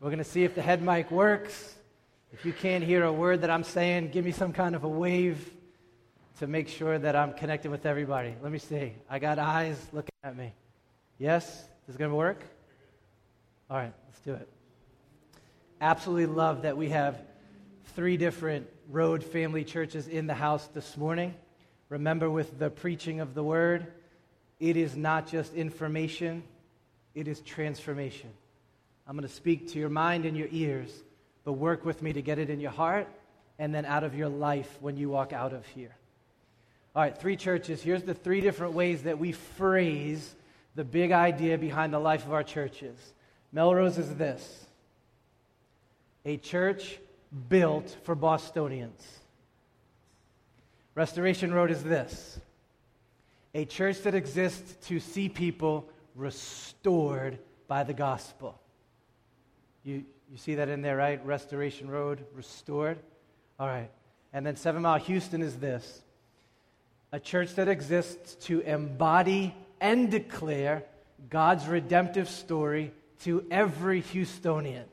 We're going to see if the head mic works. If you can't hear a word that I'm saying, give me some kind of a wave to make sure that I'm connected with everybody. Let me see. I got eyes looking at me. Yes? This is going to work? All right, let's do it. Absolutely love that we have three different road family churches in the house this morning. Remember, with the preaching of the word, it is not just information, it is transformation. I'm going to speak to your mind and your ears, but work with me to get it in your heart and then out of your life when you walk out of here. All right, three churches. Here's the three different ways that we phrase the big idea behind the life of our churches. Melrose is this a church built for Bostonians. Restoration Road is this a church that exists to see people restored by the gospel. You, you see that in there, right? Restoration Road, restored. All right. And then Seven Mile Houston is this a church that exists to embody and declare God's redemptive story to every Houstonian.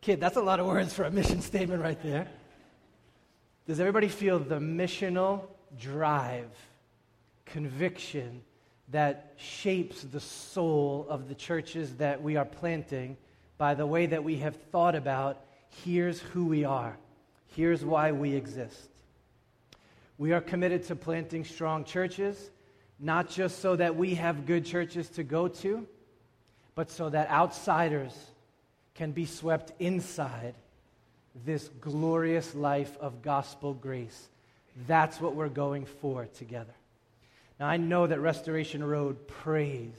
Kid, that's a lot of words for a mission statement right there. Does everybody feel the missional drive, conviction that shapes the soul of the churches that we are planting by the way that we have thought about here's who we are, here's why we exist. We are committed to planting strong churches, not just so that we have good churches to go to, but so that outsiders can be swept inside this glorious life of gospel grace. That's what we're going for together. Now, I know that Restoration Road prays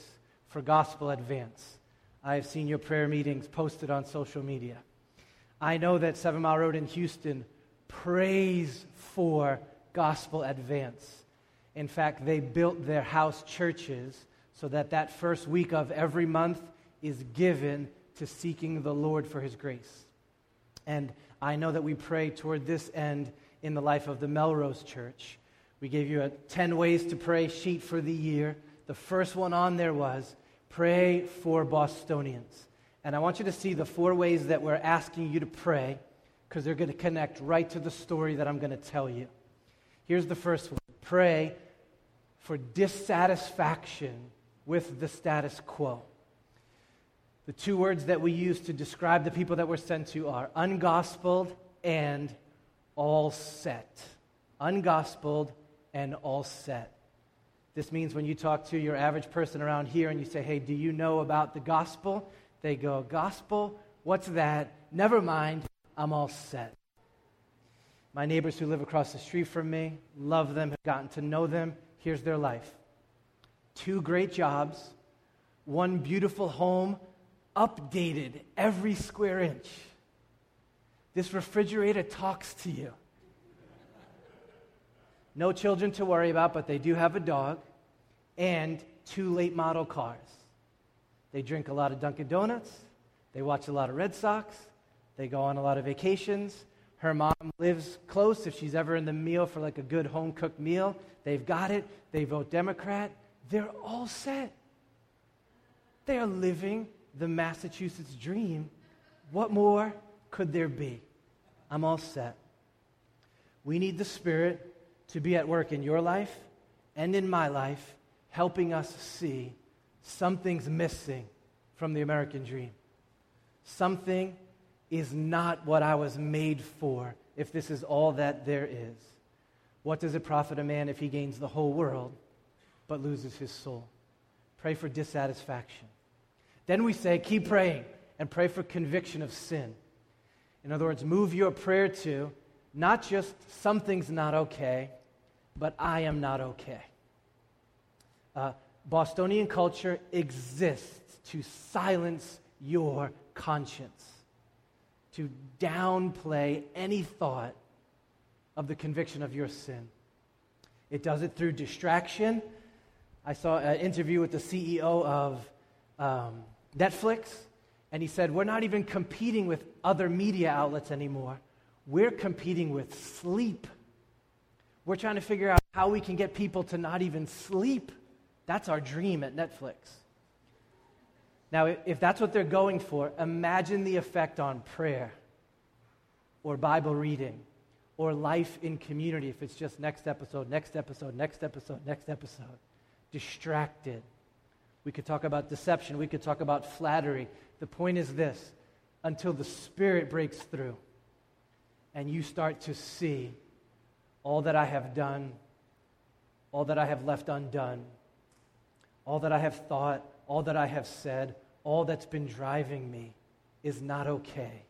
for gospel advance. I have seen your prayer meetings posted on social media. I know that Seven Mile Road in Houston prays for gospel advance. In fact, they built their house churches so that that first week of every month is given to seeking the Lord for his grace. And I know that we pray toward this end in the life of the Melrose Church. We gave you a 10 ways to pray sheet for the year. The first one on there was Pray for Bostonians. And I want you to see the four ways that we're asking you to pray because they're going to connect right to the story that I'm going to tell you. Here's the first one pray for dissatisfaction with the status quo. The two words that we use to describe the people that we're sent to are ungospeled and all set. Ungospeled and all set. This means when you talk to your average person around here and you say, hey, do you know about the gospel? They go, gospel? What's that? Never mind, I'm all set. My neighbors who live across the street from me, love them, have gotten to know them. Here's their life two great jobs, one beautiful home, updated every square inch. This refrigerator talks to you. No children to worry about, but they do have a dog and two late model cars. They drink a lot of Dunkin' Donuts. They watch a lot of Red Sox. They go on a lot of vacations. Her mom lives close if she's ever in the meal for like a good home cooked meal. They've got it. They vote Democrat. They're all set. They are living the Massachusetts dream. What more could there be? I'm all set. We need the Spirit to be at work in your life and in my life, helping us see something's missing from the American dream. Something is not what I was made for if this is all that there is. What does it profit a man if he gains the whole world but loses his soul? Pray for dissatisfaction. Then we say, keep praying and pray for conviction of sin. In other words, move your prayer to not just something's not okay, but I am not okay. Uh, Bostonian culture exists to silence your conscience, to downplay any thought of the conviction of your sin. It does it through distraction. I saw an interview with the CEO of um, Netflix, and he said, We're not even competing with other media outlets anymore. We're competing with sleep. We're trying to figure out how we can get people to not even sleep. That's our dream at Netflix. Now, if that's what they're going for, imagine the effect on prayer or Bible reading or life in community if it's just next episode, next episode, next episode, next episode. Distracted. We could talk about deception. We could talk about flattery. The point is this until the Spirit breaks through and you start to see all that I have done, all that I have left undone, all that I have thought, all that I have said, all that's been driving me is not okay.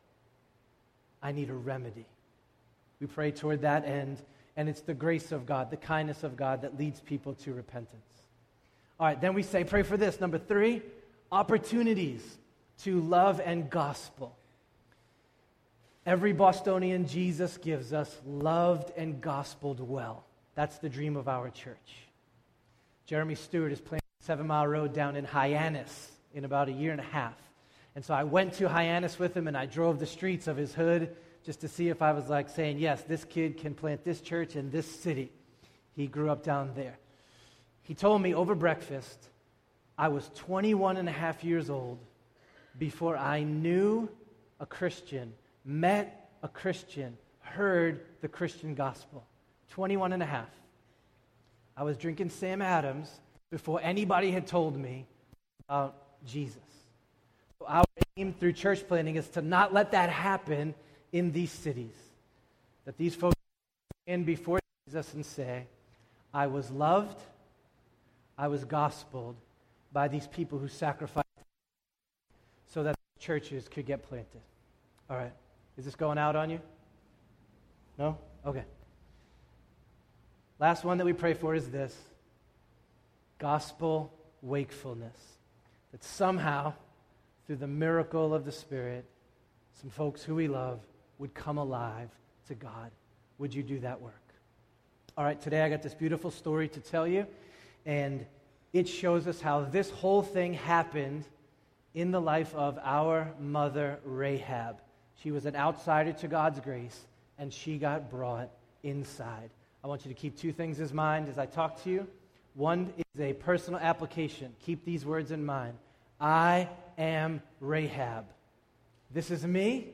I need a remedy. We pray toward that end, and it's the grace of God, the kindness of God that leads people to repentance. All right, then we say, pray for this. Number three, opportunities to love and gospel. Every Bostonian Jesus gives us loved and gospeled well. That's the dream of our church. Jeremy Stewart is playing Seven Mile Road down in Hyannis in about a year and a half. And so I went to Hyannis with him and I drove the streets of his hood just to see if I was like saying, yes, this kid can plant this church in this city. He grew up down there. He told me over breakfast, I was 21 and a half years old before I knew a Christian, met a Christian, heard the Christian gospel. 21 and a half. I was drinking Sam Adams before anybody had told me about Jesus. So our aim through church planting is to not let that happen in these cities. That these folks stand before Jesus and say, I was loved, I was gospeled by these people who sacrificed so that churches could get planted. All right. Is this going out on you? No? Okay. Last one that we pray for is this gospel wakefulness. That somehow, through the miracle of the Spirit, some folks who we love would come alive to God. Would you do that work? All right, today I got this beautiful story to tell you, and it shows us how this whole thing happened in the life of our mother, Rahab. She was an outsider to God's grace, and she got brought inside. I want you to keep two things in mind as I talk to you. One is a personal application. Keep these words in mind I am Rahab. This is me,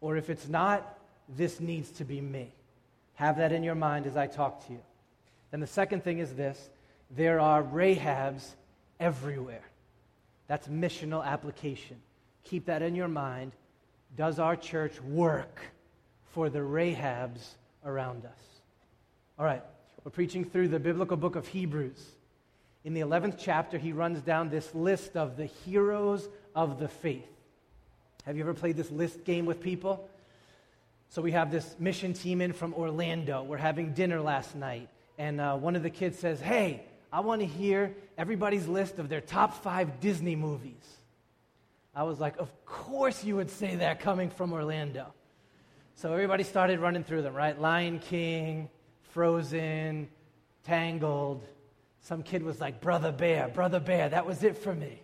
or if it's not, this needs to be me. Have that in your mind as I talk to you. Then the second thing is this there are Rahabs everywhere. That's missional application. Keep that in your mind. Does our church work for the Rahabs around us? All right, we're preaching through the biblical book of Hebrews. In the 11th chapter, he runs down this list of the heroes of the faith. Have you ever played this list game with people? So we have this mission team in from Orlando. We're having dinner last night, and uh, one of the kids says, Hey, I want to hear everybody's list of their top five Disney movies. I was like, Of course you would say that coming from Orlando. So everybody started running through them, right? Lion King, Frozen, Tangled. Some kid was like, Brother Bear, Brother Bear. That was it for me.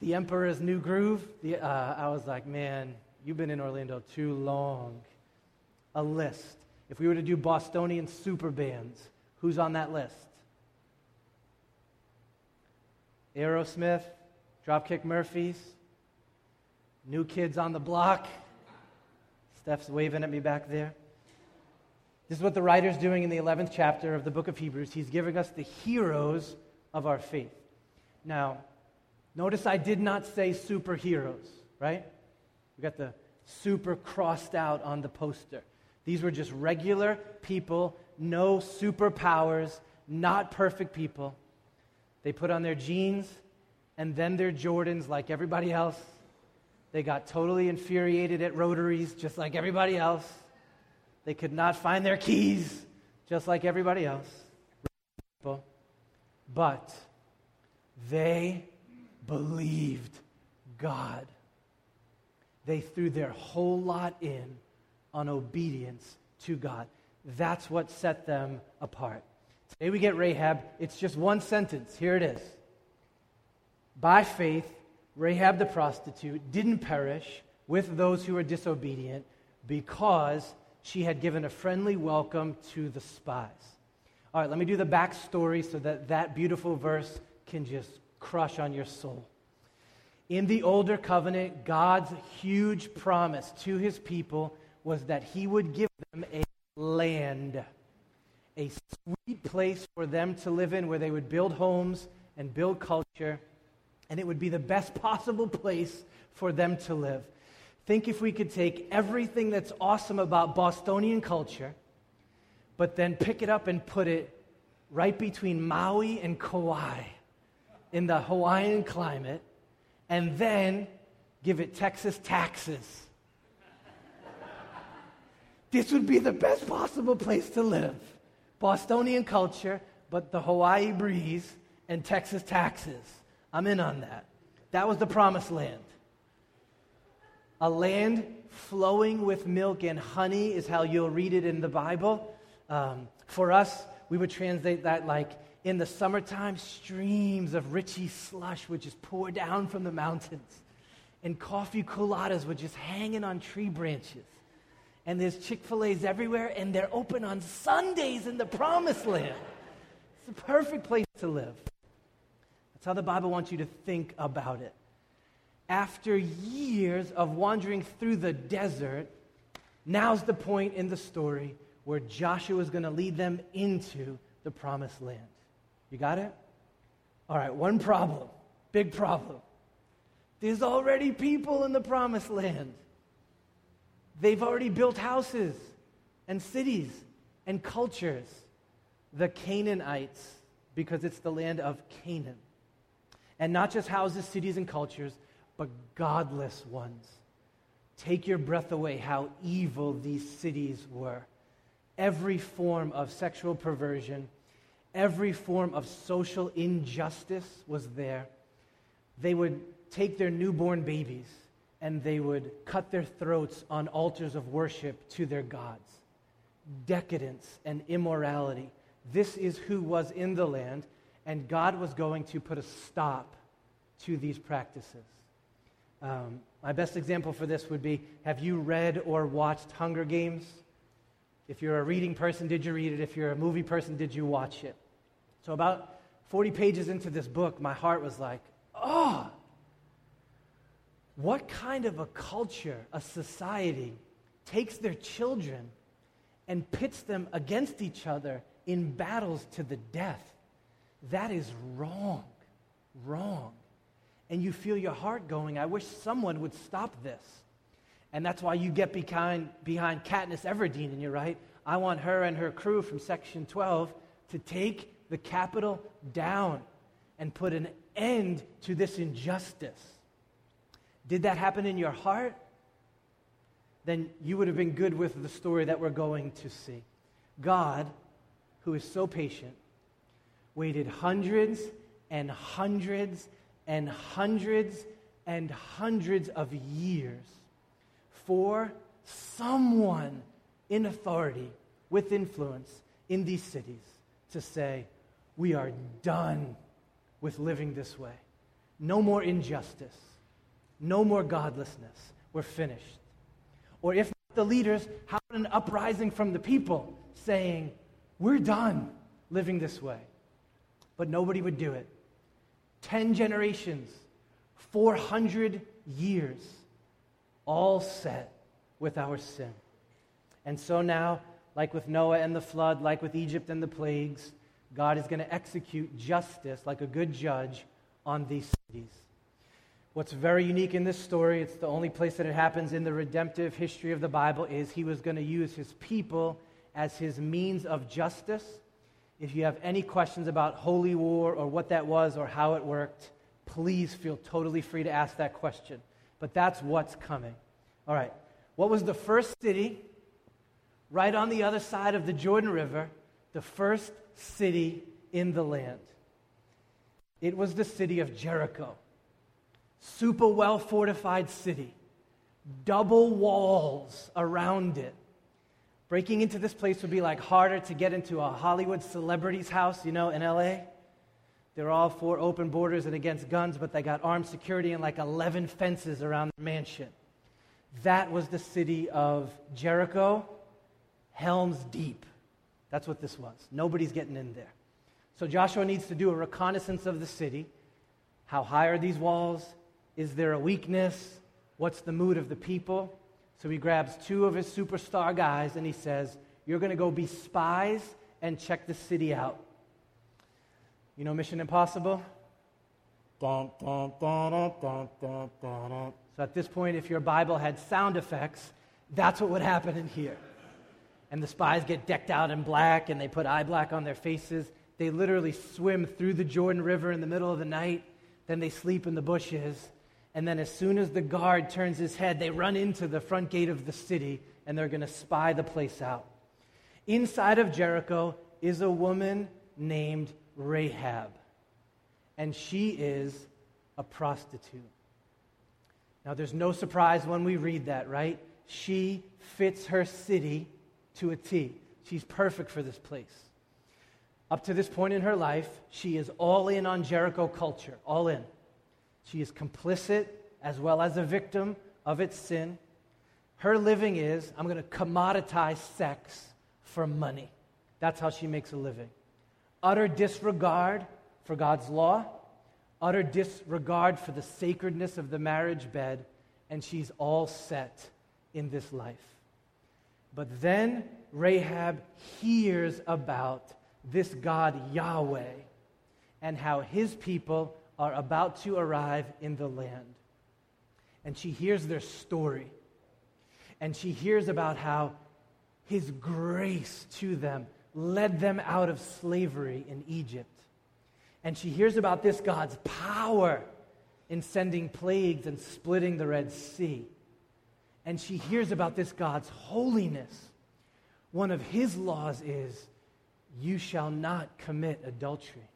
The Emperor's New Groove, the, uh, I was like, man, you've been in Orlando too long. A list. If we were to do Bostonian super bands, who's on that list? Aerosmith, Dropkick Murphys, New Kids on the Block. Steph's waving at me back there. This is what the writer's doing in the 11th chapter of the book of Hebrews. He's giving us the heroes of our faith. Now, Notice I did not say superheroes, right? We got the super crossed out on the poster. These were just regular people, no superpowers, not perfect people. They put on their jeans and then their Jordans like everybody else. They got totally infuriated at rotaries just like everybody else. They could not find their keys just like everybody else. But they believed God. They threw their whole lot in on obedience to God. That's what set them apart. Today we get Rahab. It's just one sentence. Here it is. By faith, Rahab the prostitute didn't perish with those who were disobedient because she had given a friendly welcome to the spies. All right, let me do the backstory so that that beautiful verse can just crush on your soul. In the older covenant, God's huge promise to his people was that he would give them a land, a sweet place for them to live in where they would build homes and build culture, and it would be the best possible place for them to live. Think if we could take everything that's awesome about Bostonian culture, but then pick it up and put it right between Maui and Kauai in the Hawaiian climate, and then give it Texas taxes. this would be the best possible place to live. Bostonian culture, but the Hawaii breeze and Texas taxes. I'm in on that. That was the promised land. A land flowing with milk and honey is how you'll read it in the Bible. Um, for us, we would translate that like in the summertime, streams of Richie slush would just pour down from the mountains. And coffee Coolattas were just hanging on tree branches. And there's Chick fil A's everywhere, and they're open on Sundays in the promised land. It's the perfect place to live. How the Bible wants you to think about it after years of wandering through the desert, now's the point in the story where Joshua is going to lead them into the promised land. You got it? All right, one problem, big problem. There's already people in the promised land. They've already built houses and cities and cultures. The Canaanites, because it's the land of Canaan. And not just houses, cities, and cultures, but godless ones. Take your breath away how evil these cities were. Every form of sexual perversion, every form of social injustice was there. They would take their newborn babies and they would cut their throats on altars of worship to their gods. Decadence and immorality. This is who was in the land, and God was going to put a stop to these practices. Um, my best example for this would be Have you read or watched Hunger Games? If you're a reading person, did you read it? If you're a movie person, did you watch it? So, about 40 pages into this book, my heart was like, oh, what kind of a culture, a society, takes their children and pits them against each other in battles to the death? That is wrong. Wrong and you feel your heart going, I wish someone would stop this. And that's why you get behind, behind Katniss Everdeen, and you're right. I want her and her crew from Section 12 to take the Capitol down and put an end to this injustice. Did that happen in your heart? Then you would have been good with the story that we're going to see. God, who is so patient, waited hundreds and hundreds and hundreds and hundreds of years for someone in authority with influence in these cities to say, We are done with living this way. No more injustice. No more godlessness. We're finished. Or if the leaders, how about an uprising from the people saying, We're done living this way? But nobody would do it. 10 generations, 400 years, all set with our sin. And so now, like with Noah and the flood, like with Egypt and the plagues, God is going to execute justice like a good judge on these cities. What's very unique in this story, it's the only place that it happens in the redemptive history of the Bible, is he was going to use his people as his means of justice if you have any questions about holy war or what that was or how it worked, please feel totally free to ask that question. But that's what's coming. All right. What was the first city right on the other side of the Jordan River? The first city in the land. It was the city of Jericho. Super well fortified city, double walls around it Breaking into this place would be like harder to get into a Hollywood celebrity's house, you know, in LA. They're all for open borders and against guns, but they got armed security and like 11 fences around the mansion. That was the city of Jericho, Helm's Deep. That's what this was. Nobody's getting in there. So Joshua needs to do a reconnaissance of the city. How high are these walls? Is there a weakness? What's the mood of the people? So he grabs two of his superstar guys and he says, You're going to go be spies and check the city out. You know Mission Impossible? Dun, dun, dun, so at this point, if your Bible had sound effects, that's what would happen in here. And the spies get decked out in black and they put eye black on their faces. They literally swim through the Jordan River in the middle of the night. Then they sleep in the bushes. And then, as soon as the guard turns his head, they run into the front gate of the city and they're going to spy the place out. Inside of Jericho is a woman named Rahab, and she is a prostitute. Now, there's no surprise when we read that, right? She fits her city to a T. She's perfect for this place. Up to this point in her life, she is all in on Jericho culture, all in. She is complicit as well as a victim of its sin. Her living is I'm going to commoditize sex for money. That's how she makes a living. Utter disregard for God's law, utter disregard for the sacredness of the marriage bed, and she's all set in this life. But then Rahab hears about this God Yahweh and how his people are about to arrive in the land. And she hears their story. And she hears about how his grace to them led them out of slavery in Egypt. And she hears about this God's power in sending plagues and splitting the Red Sea. And she hears about this God's holiness. One of his laws is, You shall not commit adultery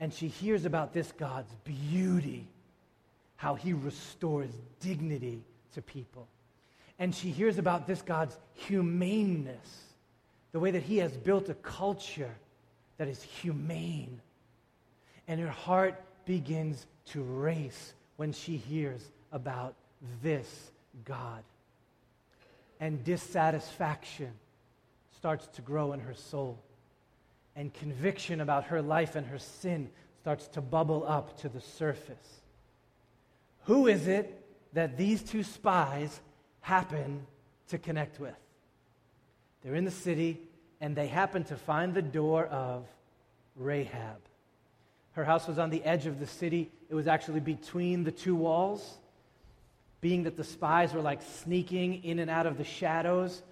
and she hears about this God's beauty, how he restores dignity to people. And she hears about this God's humaneness, the way that he has built a culture that is humane. And her heart begins to race when she hears about this God. And dissatisfaction starts to grow in her soul and conviction about her life and her sin starts to bubble up to the surface. Who is it that these two spies happen to connect with? They're in the city and they happen to find the door of Rahab. Her house was on the edge of the city, it was actually between the two walls. Being that the spies were like sneaking in and out of the shadows,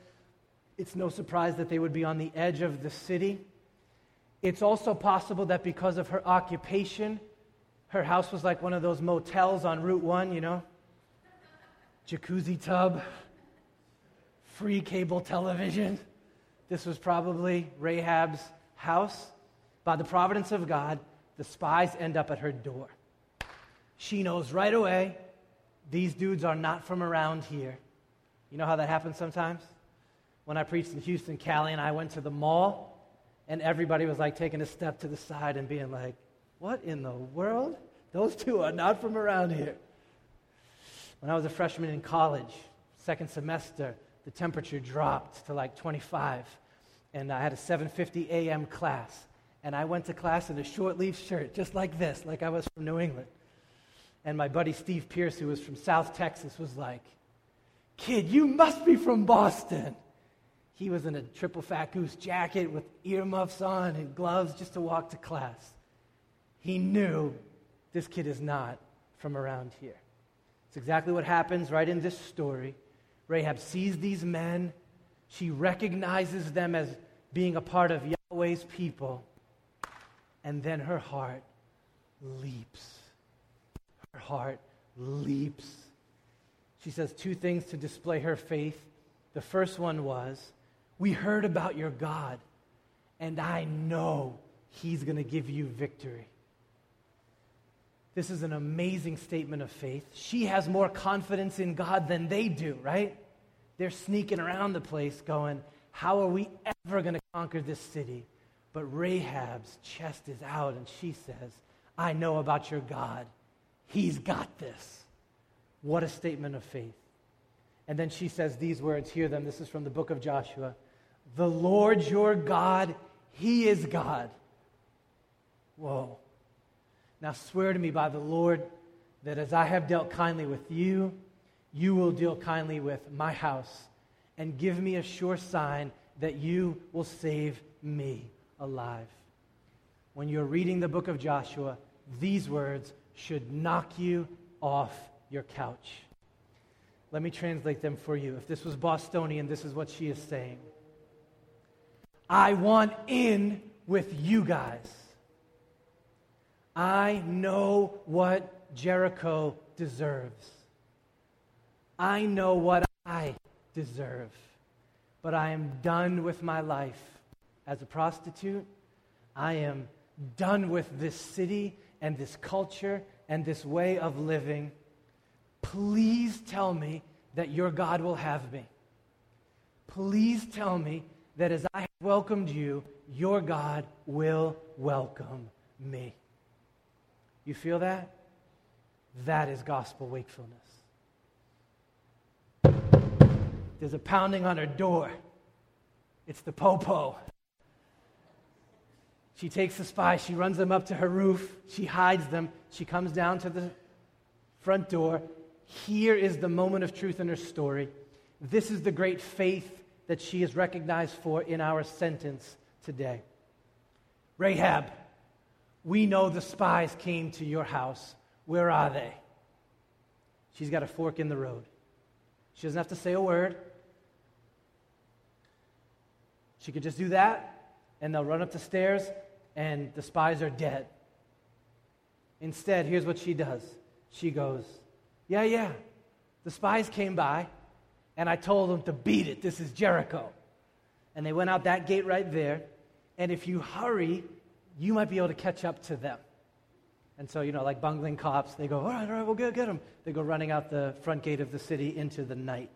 it's no surprise that they would be on the edge of the city. It's also possible that because of her occupation, her house was like one of those motels on Route 1, you know? Jacuzzi tub, free cable television. This was probably Rahab's house. By the providence of God, the spies end up at her door. She knows right away these dudes are not from around here. You know how that happens sometimes? When I preached in Houston, Callie and I went to the mall and everybody was like taking a step to the side and being like, What in the world? Those two are not from around here. When I was a freshman in college, second semester, the temperature dropped to like 25. And I had a 7:50 a.m. class. And I went to class in a short sleeve shirt, just like this, like I was from New England. And my buddy Steve Pierce, who was from South Texas, was like, Kid, you must be from Boston. He was in a triple fat goose jacket with earmuffs on and gloves just to walk to class. He knew this kid is not from around here. It's exactly what happens right in this story. Rahab sees these men, she recognizes them as being a part of Yahweh's people, and then her heart leaps. Her heart leaps. She says two things to display her faith. The first one was, we heard about your God, and I know He's going to give you victory. This is an amazing statement of faith. She has more confidence in God than they do, right? They're sneaking around the place going, How are we ever going to conquer this city? But Rahab's chest is out, and she says, I know about your God. He's got this. What a statement of faith. And then she says these words, hear them. This is from the book of Joshua. The Lord your God, He is God. Whoa. Now swear to me by the Lord that as I have dealt kindly with you, you will deal kindly with my house, and give me a sure sign that you will save me alive. When you're reading the book of Joshua, these words should knock you off your couch. Let me translate them for you. If this was Bostonian, this is what she is saying I want in with you guys. I know what Jericho deserves. I know what I deserve. But I am done with my life as a prostitute. I am done with this city and this culture and this way of living. Please tell me that your God will have me. Please tell me that as I welcomed you, your God will welcome me. You feel that? That is gospel wakefulness. There's a pounding on her door. It's the popo. She takes the spies, she runs them up to her roof, she hides them, she comes down to the front door. Here is the moment of truth in her story. This is the great faith that she is recognized for in our sentence today. Rahab, we know the spies came to your house. Where are they? She's got a fork in the road. She doesn't have to say a word. She could just do that, and they'll run up the stairs, and the spies are dead. Instead, here's what she does she goes, Yeah, yeah, the spies came by, and I told them to beat it. This is Jericho. And they went out that gate right there. And if you hurry, you might be able to catch up to them. And so, you know, like bungling cops, they go, all right, all right, we'll go get them. They go running out the front gate of the city into the night.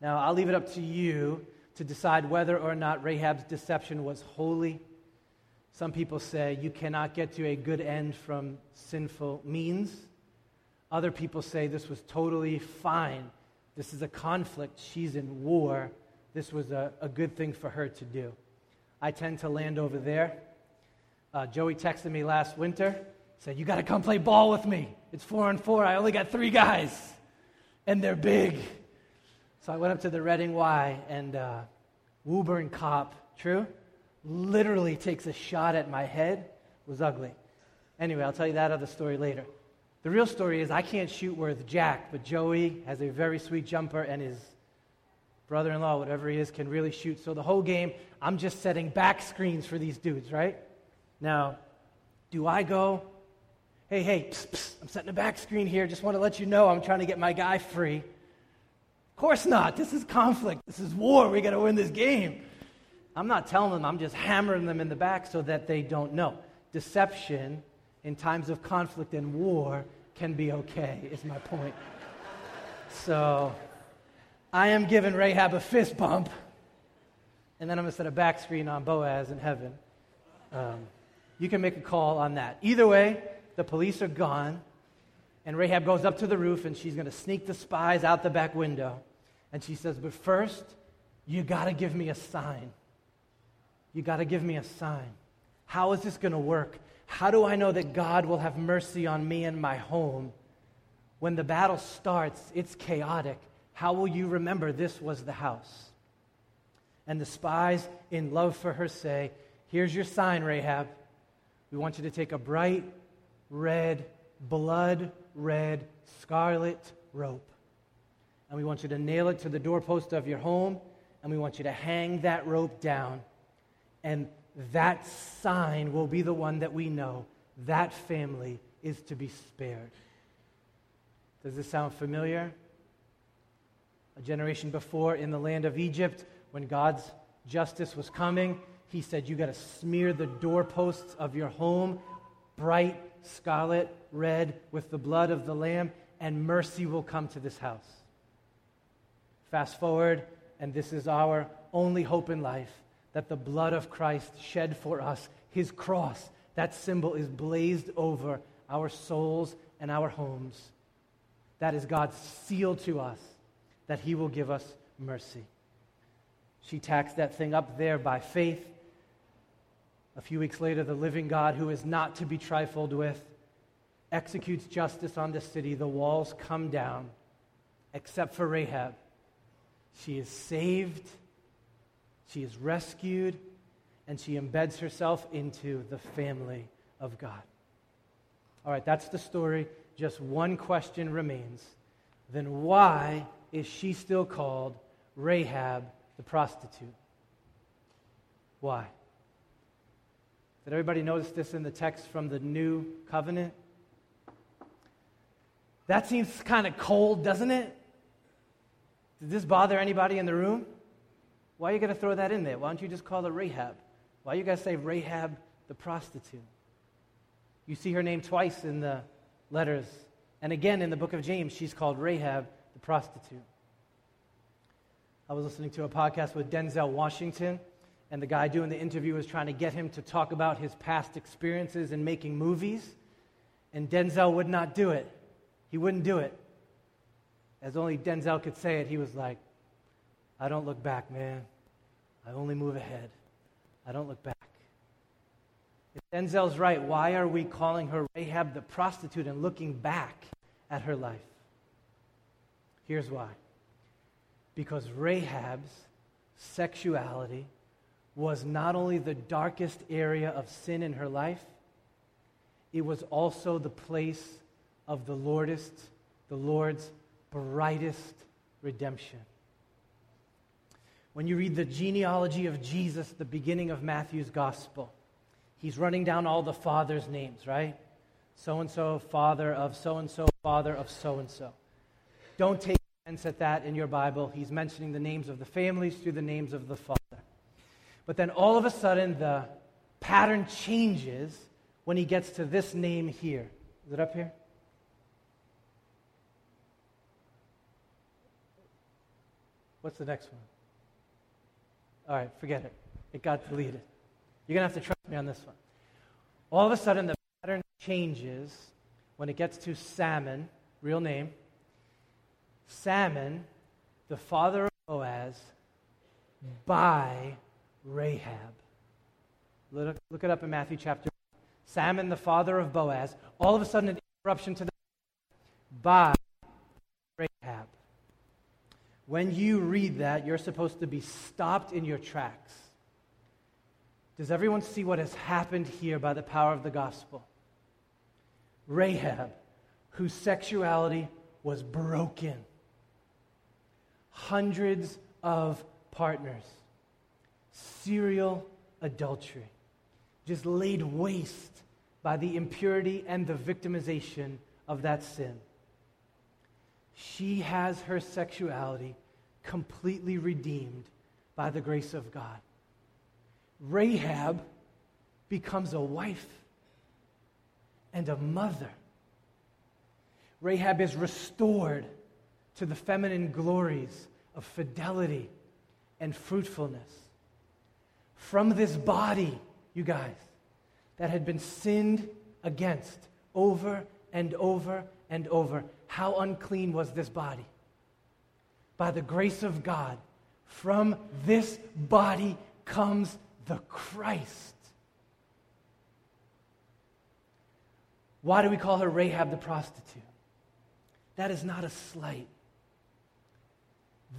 Now, I'll leave it up to you to decide whether or not Rahab's deception was holy. Some people say you cannot get to a good end from sinful means. Other people say this was totally fine. This is a conflict. She's in war. This was a, a good thing for her to do. I tend to land over there. Uh, Joey texted me last winter, said, You got to come play ball with me. It's four on four. I only got three guys, and they're big. So I went up to the Reading Y, and uh, Woburn cop, true, literally takes a shot at my head. It was ugly. Anyway, I'll tell you that other story later. The real story is I can't shoot worth jack, but Joey has a very sweet jumper, and his brother in law, whatever he is, can really shoot. So the whole game, I'm just setting back screens for these dudes, right? Now, do I go, hey, hey, psst, psst, I'm setting a back screen here, just want to let you know I'm trying to get my guy free? Of course not. This is conflict. This is war. We got to win this game. I'm not telling them, I'm just hammering them in the back so that they don't know. Deception in times of conflict and war can be okay, is my point. so I am giving Rahab a fist bump, and then I'm going to set a back screen on Boaz in heaven. Um, you can make a call on that. Either way, the police are gone, and Rahab goes up to the roof and she's going to sneak the spies out the back window. And she says, But first, you got to give me a sign. You got to give me a sign. How is this going to work? How do I know that God will have mercy on me and my home? When the battle starts, it's chaotic. How will you remember this was the house? And the spies, in love for her, say, Here's your sign, Rahab. We want you to take a bright red, blood red, scarlet rope. And we want you to nail it to the doorpost of your home. And we want you to hang that rope down. And that sign will be the one that we know that family is to be spared. Does this sound familiar? A generation before in the land of Egypt, when God's justice was coming, he said, You got to smear the doorposts of your home bright scarlet red with the blood of the Lamb, and mercy will come to this house. Fast forward, and this is our only hope in life that the blood of Christ shed for us, his cross, that symbol is blazed over our souls and our homes. That is God's seal to us that he will give us mercy. She tacks that thing up there by faith. A few weeks later, the living God, who is not to be trifled with, executes justice on the city. The walls come down, except for Rahab. She is saved, she is rescued, and she embeds herself into the family of God. All right, that's the story. Just one question remains. Then why is she still called Rahab the prostitute? Why? Did everybody notice this in the text from the New Covenant? That seems kind of cold, doesn't it? Did this bother anybody in the room? Why are you going to throw that in there? Why don't you just call her Rahab? Why are you gonna say Rahab the prostitute? You see her name twice in the letters. And again in the book of James, she's called Rahab the prostitute. I was listening to a podcast with Denzel Washington, and the guy doing the interview was trying to get him to talk about his past experiences in making movies, and Denzel would not do it. He wouldn't do it. As only Denzel could say it, he was like, I don't look back, man. I only move ahead. I don't look back. If Denzel's right, why are we calling her Rahab the prostitute and looking back at her life? Here's why. Because Rahab's sexuality was not only the darkest area of sin in her life, it was also the place of the Lordest, the Lord's brightest redemption. When you read the genealogy of Jesus, the beginning of Matthew's gospel, he's running down all the fathers' names, right? So and so, father of so and so, father of so and so. Don't take offense at that in your Bible. He's mentioning the names of the families through the names of the father. But then all of a sudden, the pattern changes when he gets to this name here. Is it up here? What's the next one? All right, forget it. It got deleted. You're going to have to trust me on this one. All of a sudden, the pattern changes when it gets to Salmon, real name. Salmon, the father of Boaz, by Rahab. Look, look it up in Matthew chapter. Salmon, the father of Boaz. All of a sudden, an interruption to the by Rahab. When you read that, you're supposed to be stopped in your tracks. Does everyone see what has happened here by the power of the gospel? Rahab, whose sexuality was broken, hundreds of partners, serial adultery, just laid waste by the impurity and the victimization of that sin. She has her sexuality completely redeemed by the grace of God. Rahab becomes a wife and a mother. Rahab is restored to the feminine glories of fidelity and fruitfulness. From this body, you guys, that had been sinned against over and over and over, how unclean was this body? By the grace of God, from this body comes the Christ. Why do we call her Rahab the prostitute? That is not a slight.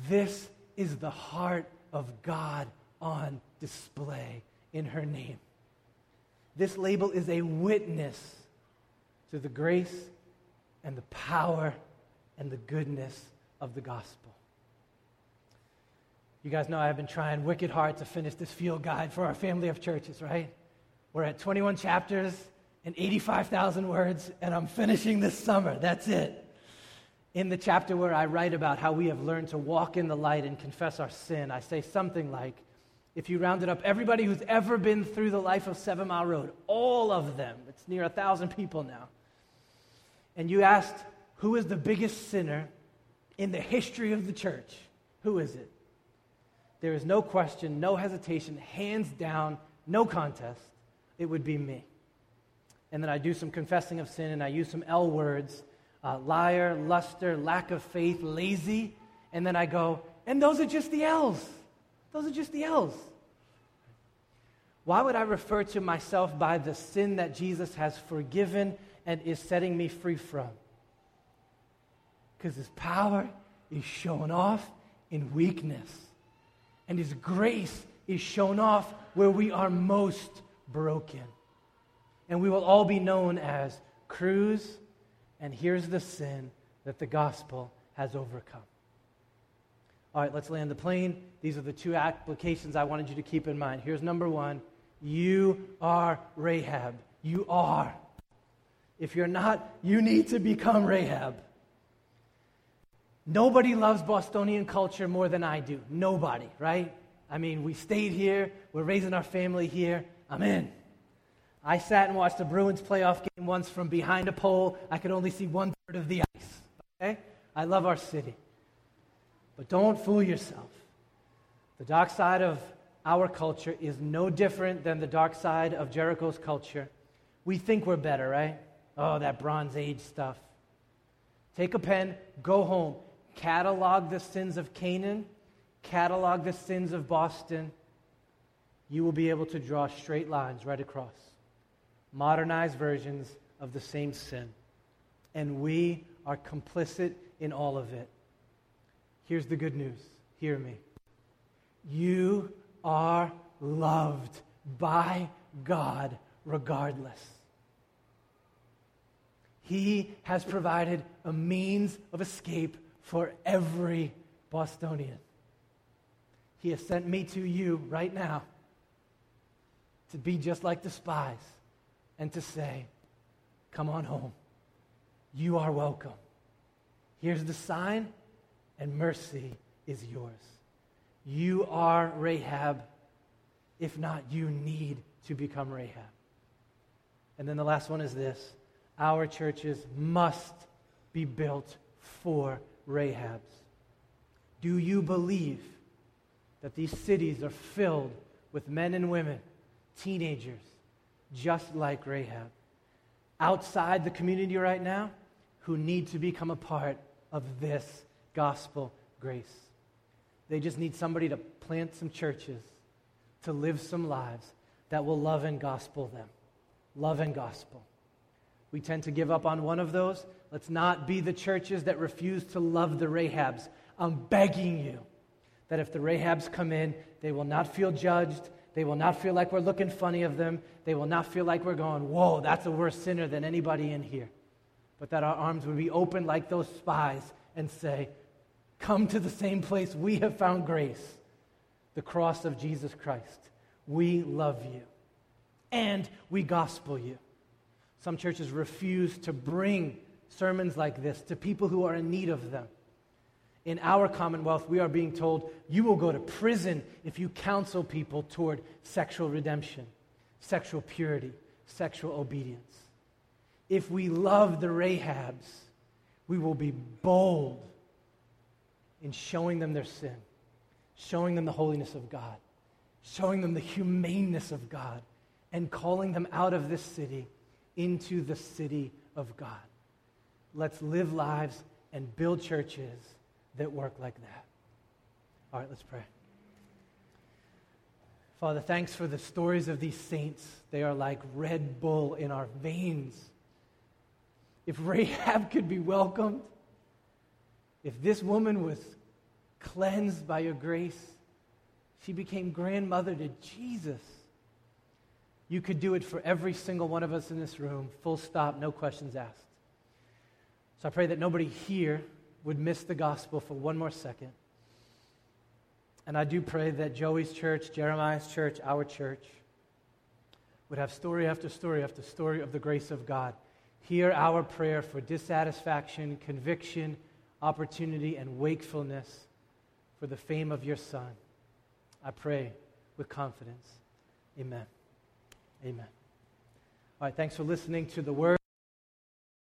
This is the heart of God on display in her name. This label is a witness to the grace and the power and the goodness of the gospel. You guys know I've been trying wicked hard to finish this field guide for our family of churches, right? We're at 21 chapters and 85,000 words, and I'm finishing this summer. That's it. In the chapter where I write about how we have learned to walk in the light and confess our sin, I say something like, if you rounded up everybody who's ever been through the life of Seven Mile Road, all of them, it's near a thousand people now, and you asked, who is the biggest sinner in the history of the church? Who is it? There is no question, no hesitation, hands down, no contest. It would be me. And then I do some confessing of sin and I use some L words uh, liar, luster, lack of faith, lazy. And then I go, and those are just the L's. Those are just the L's. Why would I refer to myself by the sin that Jesus has forgiven and is setting me free from. Because his power is shown off in weakness, and his grace is shown off where we are most broken. And we will all be known as Cruz, and here's the sin that the gospel has overcome. All right, let's land the plane. These are the two applications I wanted you to keep in mind. Here's number one you are Rahab. You are. If you're not, you need to become Rahab. Nobody loves Bostonian culture more than I do. Nobody, right? I mean, we stayed here, we're raising our family here. I'm in. I sat and watched a Bruins playoff game once from behind a pole. I could only see one third of the ice. Okay? I love our city. But don't fool yourself. The dark side of our culture is no different than the dark side of Jericho's culture. We think we're better, right? Oh, that Bronze Age stuff. Take a pen, go home, catalog the sins of Canaan, catalog the sins of Boston. You will be able to draw straight lines right across. Modernized versions of the same sin. And we are complicit in all of it. Here's the good news. Hear me. You are loved by God regardless. He has provided a means of escape for every Bostonian. He has sent me to you right now to be just like the spies and to say, Come on home. You are welcome. Here's the sign, and mercy is yours. You are Rahab. If not, you need to become Rahab. And then the last one is this our churches must be built for Rahabs. Do you believe that these cities are filled with men and women, teenagers, just like Rahab, outside the community right now, who need to become a part of this gospel grace? They just need somebody to plant some churches, to live some lives that will love and gospel them. Love and gospel. We tend to give up on one of those. Let's not be the churches that refuse to love the Rahabs. I'm begging you that if the Rahabs come in, they will not feel judged. They will not feel like we're looking funny of them. They will not feel like we're going, whoa, that's a worse sinner than anybody in here. But that our arms would be open like those spies and say, come to the same place we have found grace the cross of Jesus Christ. We love you and we gospel you. Some churches refuse to bring sermons like this to people who are in need of them. In our commonwealth, we are being told you will go to prison if you counsel people toward sexual redemption, sexual purity, sexual obedience. If we love the Rahabs, we will be bold in showing them their sin, showing them the holiness of God, showing them the humaneness of God, and calling them out of this city into the city of God. Let's live lives and build churches that work like that. All right, let's pray. Father, thanks for the stories of these saints. They are like Red Bull in our veins. If Rahab could be welcomed, if this woman was cleansed by your grace, she became grandmother to Jesus. You could do it for every single one of us in this room, full stop, no questions asked. So I pray that nobody here would miss the gospel for one more second. And I do pray that Joey's church, Jeremiah's church, our church, would have story after story after story of the grace of God. Hear our prayer for dissatisfaction, conviction, opportunity, and wakefulness for the fame of your Son. I pray with confidence. Amen. Amen. All right, thanks for listening to the word.